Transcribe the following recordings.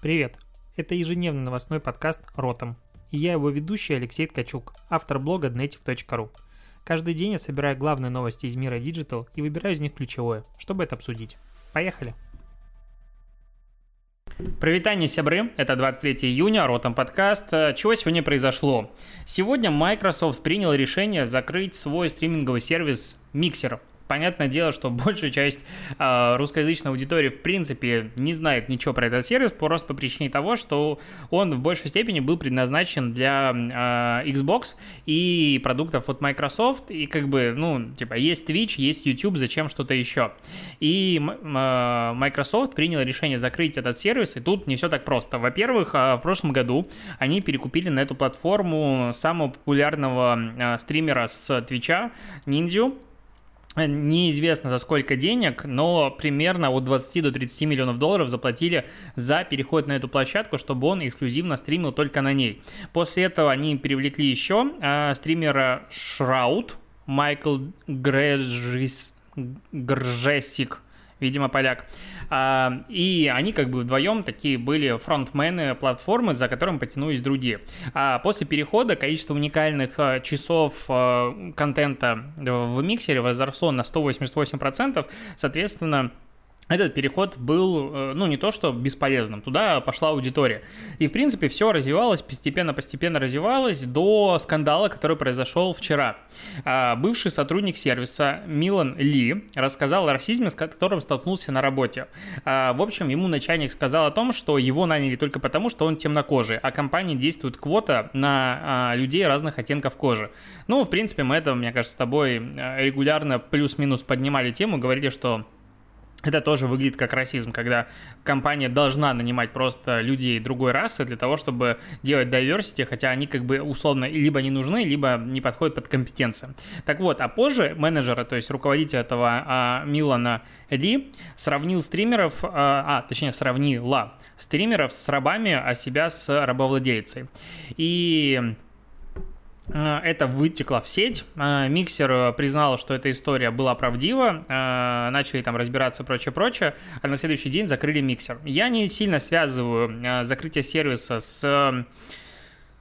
Привет! Это ежедневный новостной подкаст «Ротом». И я его ведущий Алексей Ткачук, автор блога dnetiv.ru. Каждый день я собираю главные новости из мира Digital и выбираю из них ключевое, чтобы это обсудить. Поехали! Привитание, сябры! Это 23 июня, Ротом подкаст. Чего сегодня произошло? Сегодня Microsoft принял решение закрыть свой стриминговый сервис Mixer понятное дело, что большая часть э, русскоязычной аудитории в принципе не знает ничего про этот сервис, просто по причине того, что он в большей степени был предназначен для э, Xbox и продуктов от Microsoft, и как бы, ну, типа, есть Twitch, есть YouTube, зачем что-то еще. И э, Microsoft принял решение закрыть этот сервис, и тут не все так просто. Во-первых, в прошлом году они перекупили на эту платформу самого популярного э, стримера с Twitch, Ninja, Неизвестно за сколько денег, но примерно от 20 до 30 миллионов долларов заплатили за переход на эту площадку, чтобы он эксклюзивно стримил только на ней. После этого они привлекли еще э, стримера Shroud, Майкл Грежис, Гржесик, видимо, поляк. А, и они как бы вдвоем такие были фронтмены платформы, за которым потянулись другие. А после перехода количество уникальных а, часов а, контента в миксере возросло на 188%, соответственно, этот переход был, э, ну, не то что бесполезным, туда пошла аудитория. И, в принципе, все развивалось, постепенно-постепенно развивалось до скандала, который произошел вчера. А, бывший сотрудник сервиса Милан Ли рассказал о расизме, с которым столкнулся на работе. А, в общем, ему начальник сказал о том, что его наняли только потому, что он темнокожий, а компании действует квота на а, людей разных оттенков кожи. Ну, в принципе, мы это, мне кажется, с тобой э, регулярно плюс-минус поднимали тему, говорили, что это тоже выглядит как расизм, когда компания должна нанимать просто людей другой расы для того, чтобы делать diversity, хотя они как бы условно либо не нужны, либо не подходят под компетенции. Так вот, а позже менеджера, то есть руководитель этого а, Милана Ли, сравнил стримеров, а, а, точнее сравнила стримеров с рабами, а себя с рабовладельцей. И это вытекло в сеть. Э, миксер э, признал, что эта история была правдива, начали там разбираться прочее-прочее, а на следующий день закрыли миксер. Я не сильно связываю закрытие сервиса с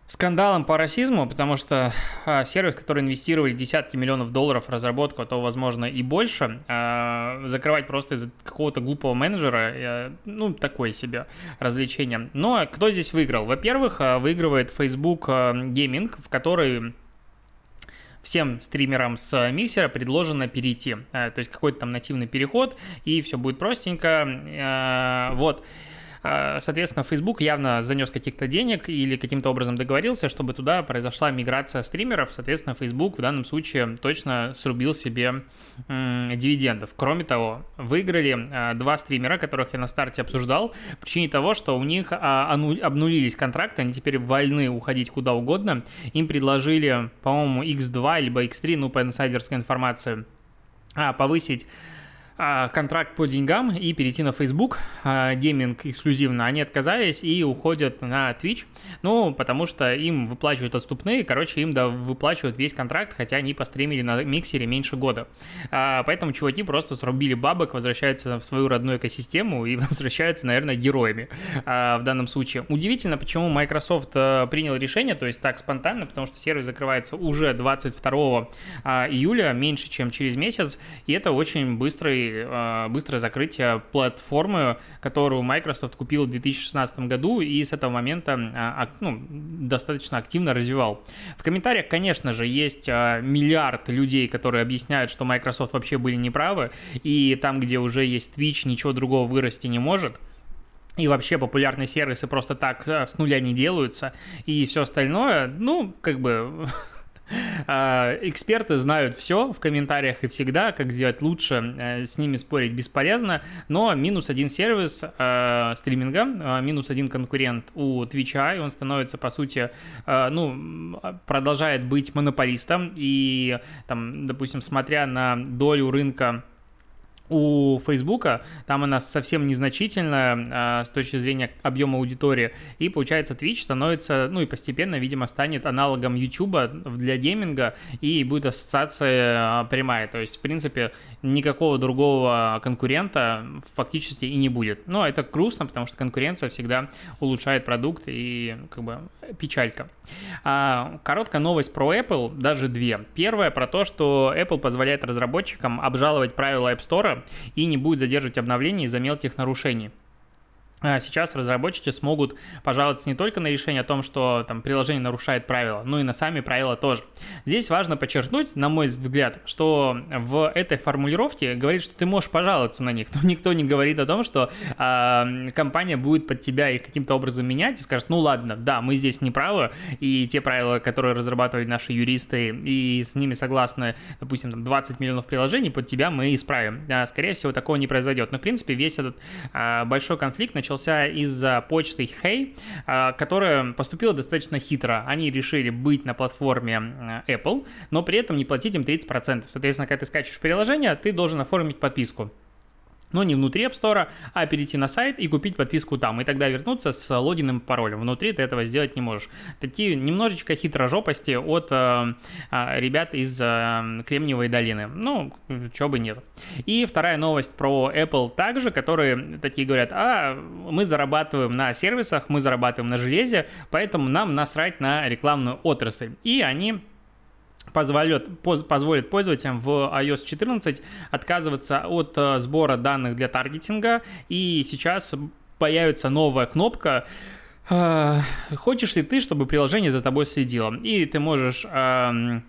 скандалом по расизму, потому что а, сервис, который инвестировали десятки миллионов долларов в разработку, а то, возможно, и больше, а, закрывать просто из-за какого-то глупого менеджера, а, ну, такое себе развлечение. Но кто здесь выиграл? Во-первых, а, выигрывает Facebook а, Gaming, в который всем стримерам с миксера предложено перейти. А, то есть какой-то там нативный переход, и все будет простенько. А, вот. А, соответственно, Facebook явно занес каких-то денег или каким-то образом договорился, чтобы туда произошла миграция стримеров. Соответственно, Facebook в данном случае точно срубил себе дивидендов. Кроме того, выиграли а, два стримера, которых я на старте обсуждал, по причине того, что у них а, обнулились контракты, они теперь вольны уходить куда угодно. Им предложили, по-моему, X2 либо X3, ну, по инсайдерской информации, повысить контракт по деньгам и перейти на Facebook, а, гейминг эксклюзивно, они отказались и уходят на Twitch, ну, потому что им выплачивают отступные, короче, им да, выплачивают весь контракт, хотя они постримили на миксере меньше года. А, поэтому чуваки просто срубили бабок, возвращаются в свою родную экосистему и возвращаются, наверное, героями в данном случае. Удивительно, почему Microsoft принял решение, то есть так спонтанно, потому что сервис закрывается уже 22 июля, меньше, чем через месяц, и это очень быстрый э, быстрое закрытие платформы, которую Microsoft купил в 2016 году и с этого момента э, ну, достаточно активно развивал. В комментариях, конечно же, есть э, миллиард людей, которые объясняют, что Microsoft вообще были неправы, и там, где уже есть Twitch, ничего другого вырасти не может и вообще популярные сервисы просто так с нуля не делаются, и все остальное, ну, как бы А, эксперты знают все в комментариях и всегда, как сделать лучше, э, с ними спорить бесполезно, но минус один сервис э, стриминга, э, минус один конкурент у Твича, и он становится, по сути, ну, продолжает быть монополистом, и там, допустим, смотря на долю рынка у Фейсбука, там она совсем незначительная э, с точки зрения объема аудитории, и получается Twitch становится, ну и постепенно, видимо, станет аналогом YouTube для гейминга, и будет ассоциация э, прямая, то есть, в принципе, никакого другого конкурента фактически и не будет. Но это грустно, потому что конкуренция всегда улучшает продукт, и как бы печалька. А, короткая новость про Apple, даже две. Первая про то, что Apple позволяет разработчикам обжаловать правила App Store и не будет задерживать обновления из-за мелких нарушений. А сейчас разработчики смогут пожаловаться не только на решение о том, что там приложение нарушает правила, но и на сами правила тоже. Здесь важно подчеркнуть, на мой взгляд, что в этой формулировке говорит, что ты можешь пожаловаться на них, но никто не говорит о том, что э, компания будет под тебя их каким-то образом менять и скажет, ну ладно, да, мы здесь не правы, и те правила, которые разрабатывали наши юристы, и с ними согласны, допустим, там 20 миллионов приложений, под тебя мы исправим. А, скорее всего, такого не произойдет. Но, в принципе, весь этот э, большой конфликт начинается начался из-за почты Hey, а, которая поступила достаточно хитро. Они решили быть на платформе э, Apple, но при этом не платить им 30%. Соответственно, когда ты скачиваешь приложение, ты должен оформить подписку но не внутри App Store, а перейти на сайт и купить подписку там, и тогда вернуться с логином и паролем. Внутри ты этого сделать не можешь. Такие немножечко хитрожопости от э, э, ребят из э, Кремниевой долины. Ну, чего бы нет. И вторая новость про Apple также, которые такие говорят, а мы зарабатываем на сервисах, мы зарабатываем на железе, поэтому нам насрать на рекламную отрасль. И они позволит, поз, позволит пользователям в iOS 14 отказываться от э, сбора данных для таргетинга, и сейчас появится новая кнопка, э, Хочешь ли ты, чтобы приложение за тобой следило? И ты можешь э,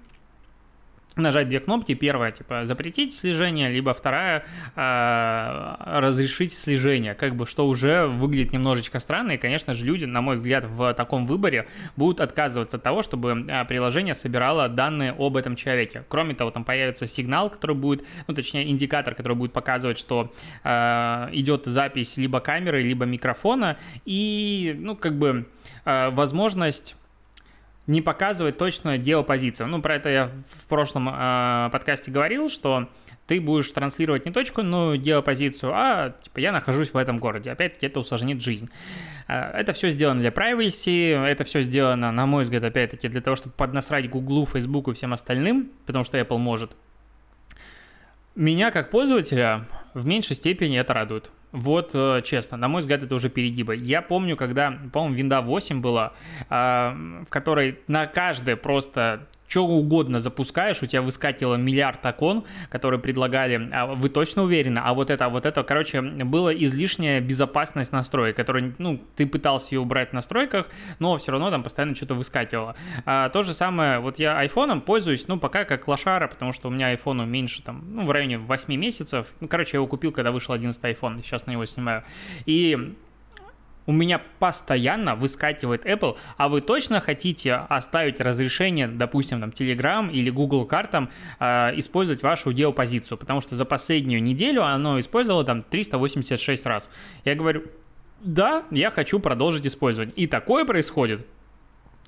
нажать две кнопки. Первая, типа, запретить слежение, либо вторая, э, разрешить слежение. Как бы, что уже выглядит немножечко странно. И, конечно же, люди, на мой взгляд, в таком выборе будут отказываться от того, чтобы э, приложение собирало данные об этом человеке. Кроме того, там появится сигнал, который будет, ну, точнее, индикатор, который будет показывать, что э, идет запись либо камеры, либо микрофона. И, ну, как бы, э, возможность не показывает точно геопозицию. Ну, про это я в прошлом э, подкасте говорил, что ты будешь транслировать не точку, но геопозицию, а типа я нахожусь в этом городе. Опять-таки это усложнит жизнь. А, это все сделано для privacy, это все сделано, на мой взгляд, опять-таки для того, чтобы поднасрать Гуглу, Фейсбуку и всем остальным, потому что Apple может. Меня как пользователя в меньшей степени это радует. Вот э, честно, на мой взгляд, это уже перегибы. Я помню, когда, по-моему, винда 8 была, а, в которой на каждое просто что угодно запускаешь, у тебя выскакивало миллиард окон, которые предлагали, а вы точно уверены, а вот это, а вот это, короче, было излишняя безопасность настроек, которую, ну, ты пытался ее убрать в настройках, но все равно там постоянно что-то выскакивало. А, то же самое, вот я айфоном пользуюсь, ну, пока как лошара, потому что у меня айфону меньше, там, ну, в районе 8 месяцев, ну, короче, я его купил, когда вышел 11 iPhone, сейчас на него снимаю, и у меня постоянно выскакивает Apple, а вы точно хотите оставить разрешение, допустим, там, Telegram или Google картам э, использовать вашу геопозицию, потому что за последнюю неделю оно использовало там 386 раз. Я говорю, да, я хочу продолжить использовать. И такое происходит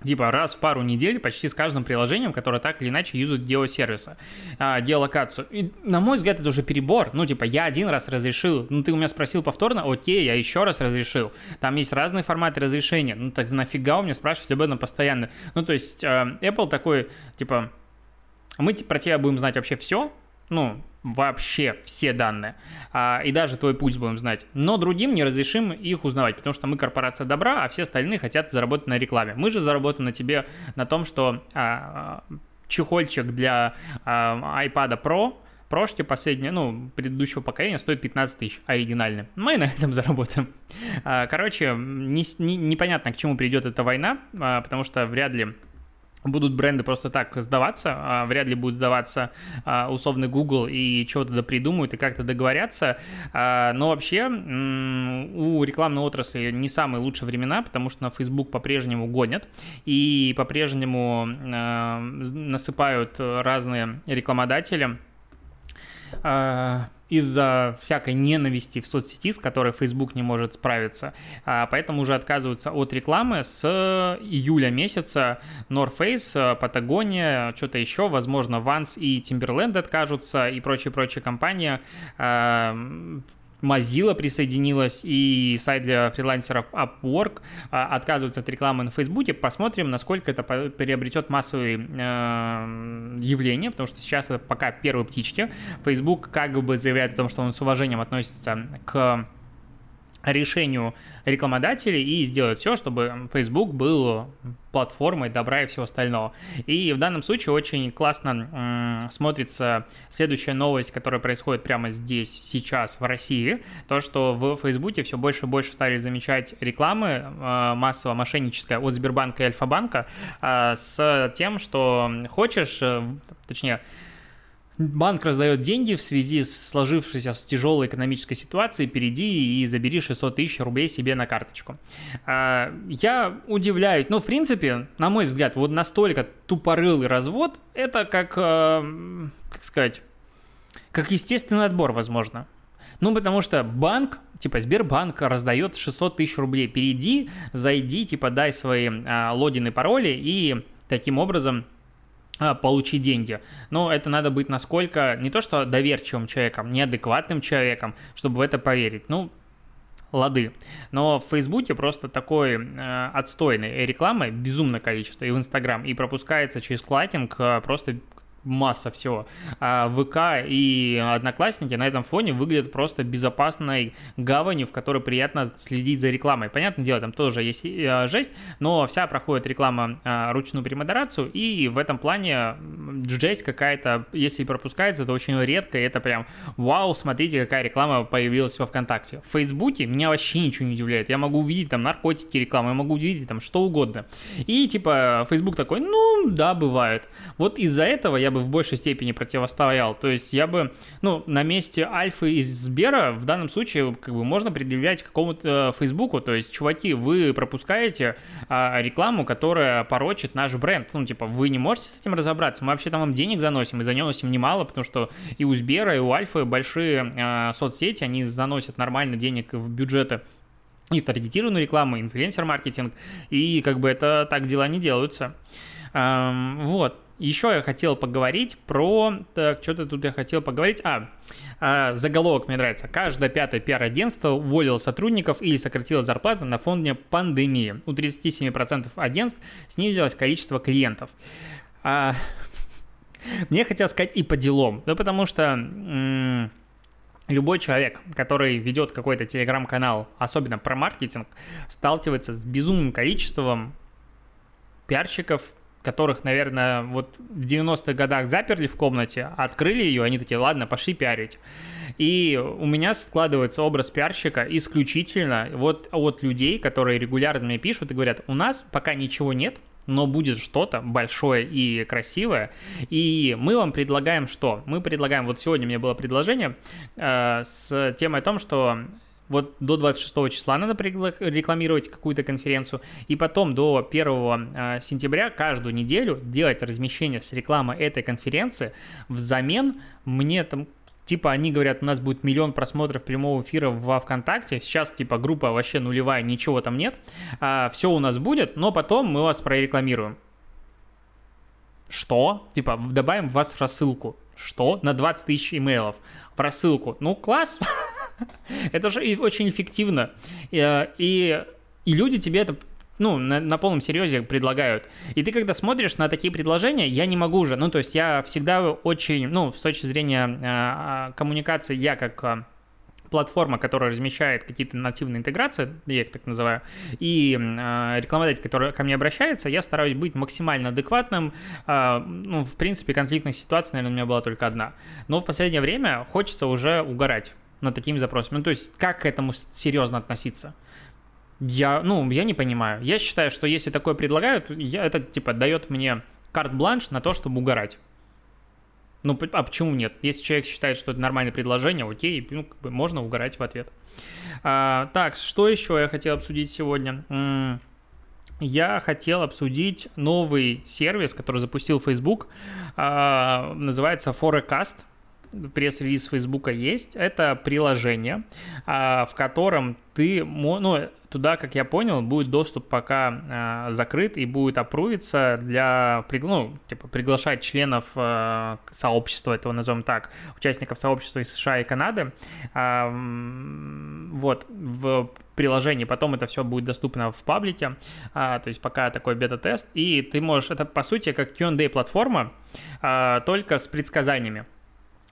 типа раз в пару недель почти с каждым приложением, которое так или иначе юзают геосервисы, а, геолокацию. И, на мой взгляд, это уже перебор. Ну, типа, я один раз разрешил, ну, ты у меня спросил повторно, окей, я еще раз разрешил. Там есть разные форматы разрешения. Ну, так нафига у меня спрашивать об этом постоянно? Ну, то есть, э, Apple такой, типа, мы про тебя будем знать вообще все, ну, вообще все данные, а, и даже твой путь будем знать. Но другим не разрешим их узнавать, потому что мы корпорация добра, а все остальные хотят заработать на рекламе. Мы же заработаем на тебе на том, что а, чехольчик для а, iPad Pro прошки последние, ну, предыдущего поколения стоит 15 тысяч, оригинальный. Мы на этом заработаем. А, короче, не, не, непонятно, к чему придет эта война, а, потому что вряд ли будут бренды просто так сдаваться, а вряд ли будет сдаваться а, условный Google и чего-то да придумают и как-то договорятся. А, но вообще у рекламной отрасли не самые лучшие времена, потому что на Facebook по-прежнему гонят и по-прежнему насыпают разные рекламодатели из-за всякой ненависти в соцсети, с которой Facebook не может справиться. А, поэтому уже отказываются от рекламы с июля месяца. North Face, Patagonia, что-то еще, возможно, Vans и Timberland откажутся и прочие-прочие компании а, Mozilla присоединилась и сайт для фрилансеров Upwork а, отказываются от рекламы на Фейсбуке. Посмотрим, насколько это приобретет массовые э, явления, потому что сейчас это пока первые птички. Facebook как бы заявляет о том, что он с уважением относится к решению рекламодателей и сделать все, чтобы Facebook был платформой добра и всего остального. И в данном случае очень классно смотрится следующая новость, которая происходит прямо здесь, сейчас, в России. То, что в Фейсбуке все больше и больше стали замечать рекламы э, массово мошенническая от Сбербанка и Альфа-банка э, с тем, что хочешь, э, точнее, банк раздает деньги в связи с сложившейся с тяжелой экономической ситуацией, перейди и забери 600 тысяч рублей себе на карточку. А, я удивляюсь, ну, в принципе, на мой взгляд, вот настолько тупорылый развод, это как, а, как сказать, как естественный отбор, возможно. Ну, потому что банк, типа Сбербанк раздает 600 тысяч рублей. Перейди, зайди, типа дай свои а, логины, пароли и таким образом а, получить деньги. Но это надо быть насколько, не то что доверчивым человеком, неадекватным человеком, чтобы в это поверить. Ну, лады. Но в Фейсбуке просто такой э, отстойной рекламы безумное количество, и в Инстаграм, и пропускается через клакинг э, просто масса всего. А ВК и Одноклассники на этом фоне выглядят просто безопасной гаванью, в которой приятно следить за рекламой. Понятное дело, там тоже есть э, жесть, но вся проходит реклама э, ручную премодерацию, и в этом плане жесть какая-то, если пропускается, то очень редко, и это прям вау, смотрите, какая реклама появилась во ВКонтакте. В Фейсбуке меня вообще ничего не удивляет. Я могу увидеть там наркотики рекламы, я могу увидеть там что угодно. И типа Фейсбук такой, ну да, бывает. Вот из-за этого я бы в большей степени противостоял. То есть я бы, ну, на месте Альфы из Сбера в данном случае как бы можно предъявлять какому-то э, Фейсбуку. То есть, чуваки, вы пропускаете а, рекламу, которая порочит наш бренд. Ну, типа, вы не можете с этим разобраться. Мы вообще там вам денег заносим, и заносим немало, потому что и у Сбера, и у Альфы большие а, соцсети, они заносят нормально денег в бюджеты и таргетированную рекламу, инфлюенсер-маркетинг, и как бы это так дела не делаются. Эм, вот. Еще я хотел поговорить про... Так, что-то тут я хотел поговорить. А, а, заголовок мне нравится. Каждое пятое пиар-агентство уволило сотрудников или сократило зарплаты на фоне пандемии. У 37% агентств снизилось количество клиентов. А, мне хотелось сказать и по делам. Да потому что... М- Любой человек, который ведет какой-то телеграм-канал, особенно про маркетинг, сталкивается с безумным количеством пиарщиков, которых, наверное, вот в 90-х годах заперли в комнате, открыли ее, они такие, ладно, пошли пиарить. И у меня складывается образ пиарщика исключительно вот от людей, которые регулярно мне пишут и говорят, у нас пока ничего нет, но будет что-то большое и красивое. И мы вам предлагаем что? Мы предлагаем, вот сегодня меня было предложение э, с темой о том, что вот до 26 числа надо рекламировать какую-то конференцию, и потом до 1 а, сентября каждую неделю делать размещение с рекламой этой конференции. Взамен мне там Типа они говорят, у нас будет миллион просмотров прямого эфира во ВКонтакте. Сейчас типа группа вообще нулевая, ничего там нет. А, все у нас будет, но потом мы вас прорекламируем. Что? Типа добавим вас в рассылку. Что? На 20 тысяч имейлов. В рассылку. Ну, класс. Это же очень эффективно. И, и, и люди тебе это ну, на, на полном серьезе предлагают. И ты, когда смотришь на такие предложения, я не могу уже, ну, то есть я всегда очень, ну, с точки зрения э, коммуникации, я как э, платформа, которая размещает какие-то нативные интеграции, я их так называю, и э, рекламодатель, который ко мне обращается, я стараюсь быть максимально адекватным. Э, ну, в принципе, конфликтных ситуаций, наверное, у меня была только одна. Но в последнее время хочется уже угорать над такими запросами. Ну, то есть, как к этому серьезно относиться? Я, ну, я не понимаю. Я считаю, что если такое предлагают, я, это, типа, дает мне карт-бланш на то, чтобы угорать. Ну, а почему нет? Если человек считает, что это нормальное предложение, окей, ну, как бы можно угорать в ответ. А, так, что еще я хотел обсудить сегодня? М-м- я хотел обсудить новый сервис, который запустил Facebook. А, называется Forecast. Пресс-релиз Фейсбука есть. Это приложение, а, в котором ты, ну, туда, как я понял, будет доступ пока э, закрыт и будет опрувиться для, ну, типа, приглашать членов э, сообщества, этого назовем так, участников сообщества из США и Канады, вот, в приложении, потом это все будет доступно в паблике, а, то есть пока такой бета-тест, и ты можешь, это по сути как Q&A платформа, а, только с предсказаниями.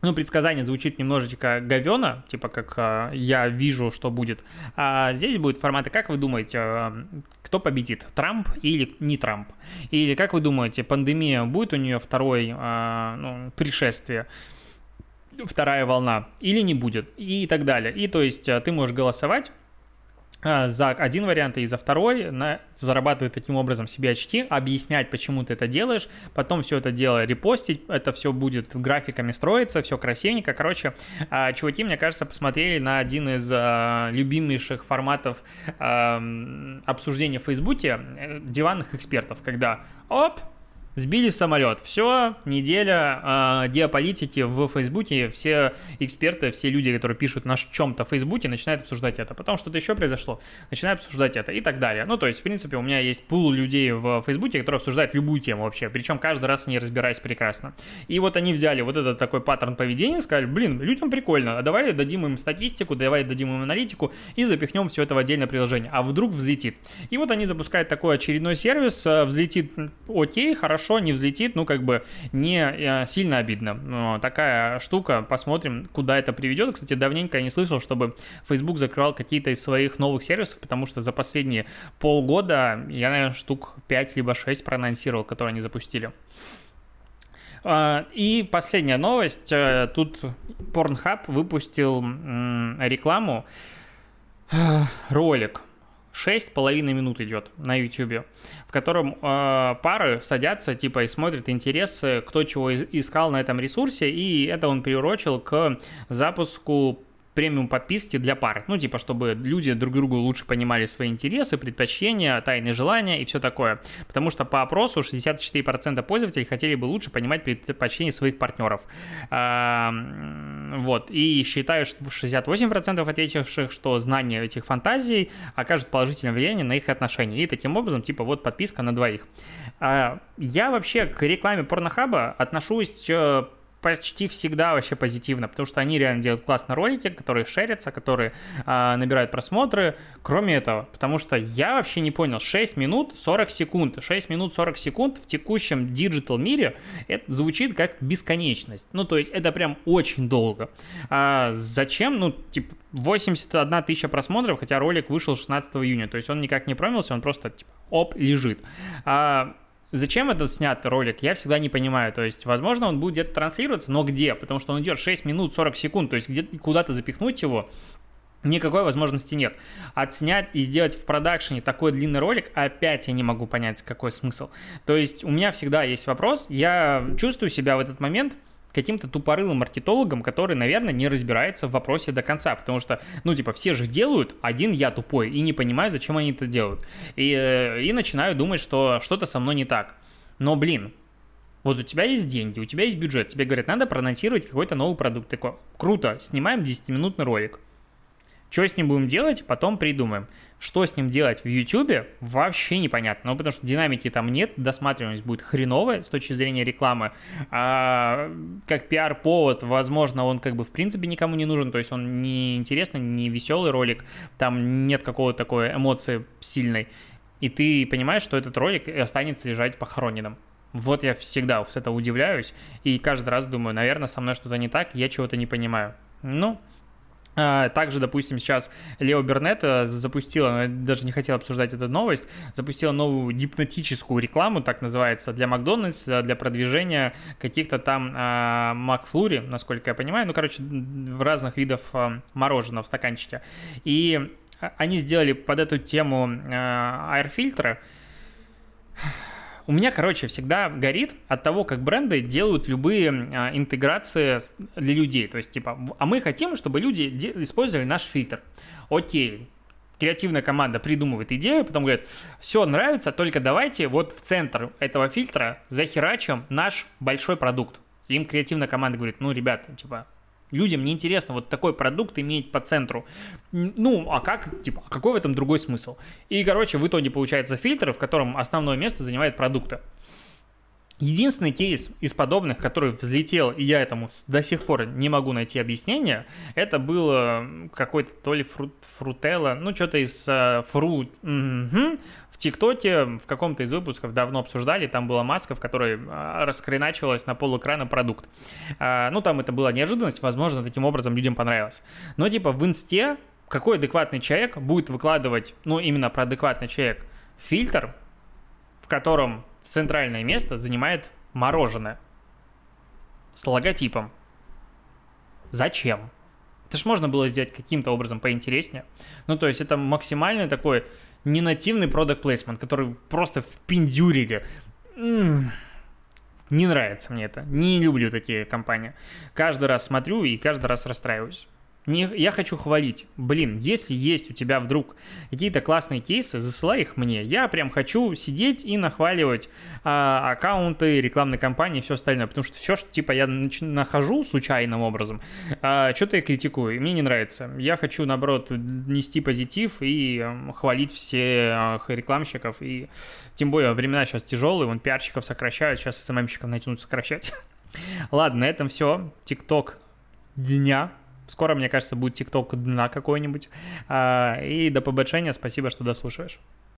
Ну, предсказание звучит немножечко говено, типа как э, я вижу, что будет. А здесь будет форматы, как вы думаете, э, кто победит, Трамп или не Трамп? Или как вы думаете, пандемия будет у нее второй э, ну, пришествие? вторая волна или не будет и так далее. И то есть ты можешь голосовать за один вариант и за второй, на, зарабатывать таким образом себе очки, объяснять, почему ты это делаешь, потом все это дело репостить, это все будет графиками строиться, все красивенько. Короче, а, чуваки, мне кажется, посмотрели на один из а, любимейших форматов обсуждения в Фейсбуке э, диванных экспертов, когда оп, Сбили самолет. Все, неделя э, геополитики в Фейсбуке. Все эксперты, все люди, которые пишут на чем-то в Фейсбуке, начинают обсуждать это. Потом что-то еще произошло, начинают обсуждать это и так далее. Ну, то есть, в принципе, у меня есть пул людей в Фейсбуке, которые обсуждают любую тему вообще. Причем каждый раз в ней разбираясь прекрасно. И вот они взяли вот этот такой паттерн поведения, сказали, блин, людям прикольно, а давай дадим им статистику, давай дадим им аналитику и запихнем все это в отдельное приложение. А вдруг взлетит. И вот они запускают такой очередной сервис, э, взлетит, окей, хорошо хорошо, не взлетит, ну, как бы не э, сильно обидно. Но такая штука, посмотрим, куда это приведет. Кстати, давненько я не слышал, чтобы Facebook закрывал какие-то из своих новых сервисов, потому что за последние полгода я, наверное, штук 5 либо 6 проанонсировал, которые они запустили. А, и последняя новость. Э, тут Pornhub выпустил рекламу, ролик шесть половиной минут идет на YouTube, в котором э, пары садятся, типа, и смотрят интересы, кто чего искал на этом ресурсе, и это он приурочил к запуску премиум подписки для пар. Ну, типа, чтобы люди друг другу лучше понимали свои интересы, предпочтения, тайные желания и все такое. Потому что по опросу 64% пользователей хотели бы лучше понимать предпочтения своих партнеров. Вот. И считаю, что 68% ответивших, что знание этих фантазий окажет положительное влияние на их отношения. И таким образом, типа, вот подписка на двоих. А, я вообще к рекламе Pornhub а отношусь э, почти всегда вообще позитивно, потому что они реально делают классные ролики, которые шерятся, которые э, набирают просмотры. Кроме этого, потому что я вообще не понял, 6 минут 40 секунд, 6 минут 40 секунд в текущем digital мире, это звучит как бесконечность. Ну, то есть это прям очень долго. А зачем? Ну, типа, 81 тысяча просмотров, хотя ролик вышел 16 июня, то есть он никак не промился, он просто, типа, оп, лежит. А, Зачем этот снят ролик, я всегда не понимаю. То есть, возможно, он будет где-то транслироваться, но где? Потому что он идет 6 минут 40 секунд, то есть где куда-то запихнуть его Никакой возможности нет. Отснять и сделать в продакшене такой длинный ролик, опять я не могу понять, какой смысл. То есть у меня всегда есть вопрос, я чувствую себя в этот момент каким-то тупорылым маркетологом, который, наверное, не разбирается в вопросе до конца, потому что, ну, типа, все же делают, один я тупой, и не понимаю, зачем они это делают. И, э, и начинаю думать, что что-то со мной не так. Но, блин, вот у тебя есть деньги, у тебя есть бюджет, тебе говорят, надо проанонсировать какой-то новый продукт. Такой, круто, снимаем 10-минутный ролик. Что с ним будем делать, потом придумаем. Что с ним делать в YouTube, вообще непонятно. Ну, потому что динамики там нет, досматриваемость будет хреновая с точки зрения рекламы. А, как пиар-повод, возможно, он как бы в принципе никому не нужен, то есть он не интересный, не веселый ролик, там нет какого-то такой эмоции сильной. И ты понимаешь, что этот ролик останется лежать похороненным. Вот я всегда с этого удивляюсь и каждый раз думаю, наверное, со мной что-то не так, я чего-то не понимаю. Ну, также, допустим, сейчас Лео Бернет запустила, даже не хотел обсуждать эту новость, запустила новую гипнотическую рекламу, так называется, для Макдональдс, для продвижения каких-то там а, Макфлури, насколько я понимаю, ну, короче, в разных видов а, мороженого в стаканчике. И они сделали под эту тему а, аэрфильтры, у меня, короче, всегда горит от того, как бренды делают любые а, интеграции для людей. То есть, типа, а мы хотим, чтобы люди использовали наш фильтр. Окей, креативная команда придумывает идею, потом говорит, все нравится, только давайте вот в центр этого фильтра захерачим наш большой продукт. Им креативная команда говорит, ну, ребята, типа, Людям неинтересно вот такой продукт иметь по центру. Ну, а как, типа, а какой в этом другой смысл? И, короче, в итоге получается фильтр, в котором основное место занимает продукты. Единственный кейс из подобных, который взлетел, и я этому до сих пор не могу найти объяснение, это было какой-то то ли фрут, фрутелла, ну что-то из uh, фрут. Угу. В ТикТоке в каком-то из выпусков давно обсуждали, там была маска, в которой uh, раскреначивалась на пол экрана продукт. Uh, ну там это была неожиданность, возможно, таким образом людям понравилось. Но типа в инсте какой адекватный человек будет выкладывать, ну именно про адекватный человек, фильтр, в котором центральное место занимает мороженое с логотипом. Зачем? Это ж можно было сделать каким-то образом поинтереснее. Ну, то есть это максимально такой ненативный продукт плейсмент, который просто впендюрили. Не нравится мне это. Не люблю такие компании. Каждый раз смотрю и каждый раз расстраиваюсь. Не, я хочу хвалить. Блин, если есть у тебя вдруг какие-то классные кейсы, засылай их мне. Я прям хочу сидеть и нахваливать а, аккаунты, рекламные кампании и все остальное. Потому что все, что типа я нач- нахожу случайным образом, а, что-то я критикую, мне не нравится. Я хочу, наоборот, нести позитив и а, хвалить всех рекламщиков. И тем более времена сейчас тяжелые, вон пиарщиков сокращают, сейчас СММщиков начнут сокращать. Ладно, на этом все. ТикТок дня. Скоро, мне кажется, будет ТикТок дна какой-нибудь. А, и до побочения. Спасибо, что дослушаешь.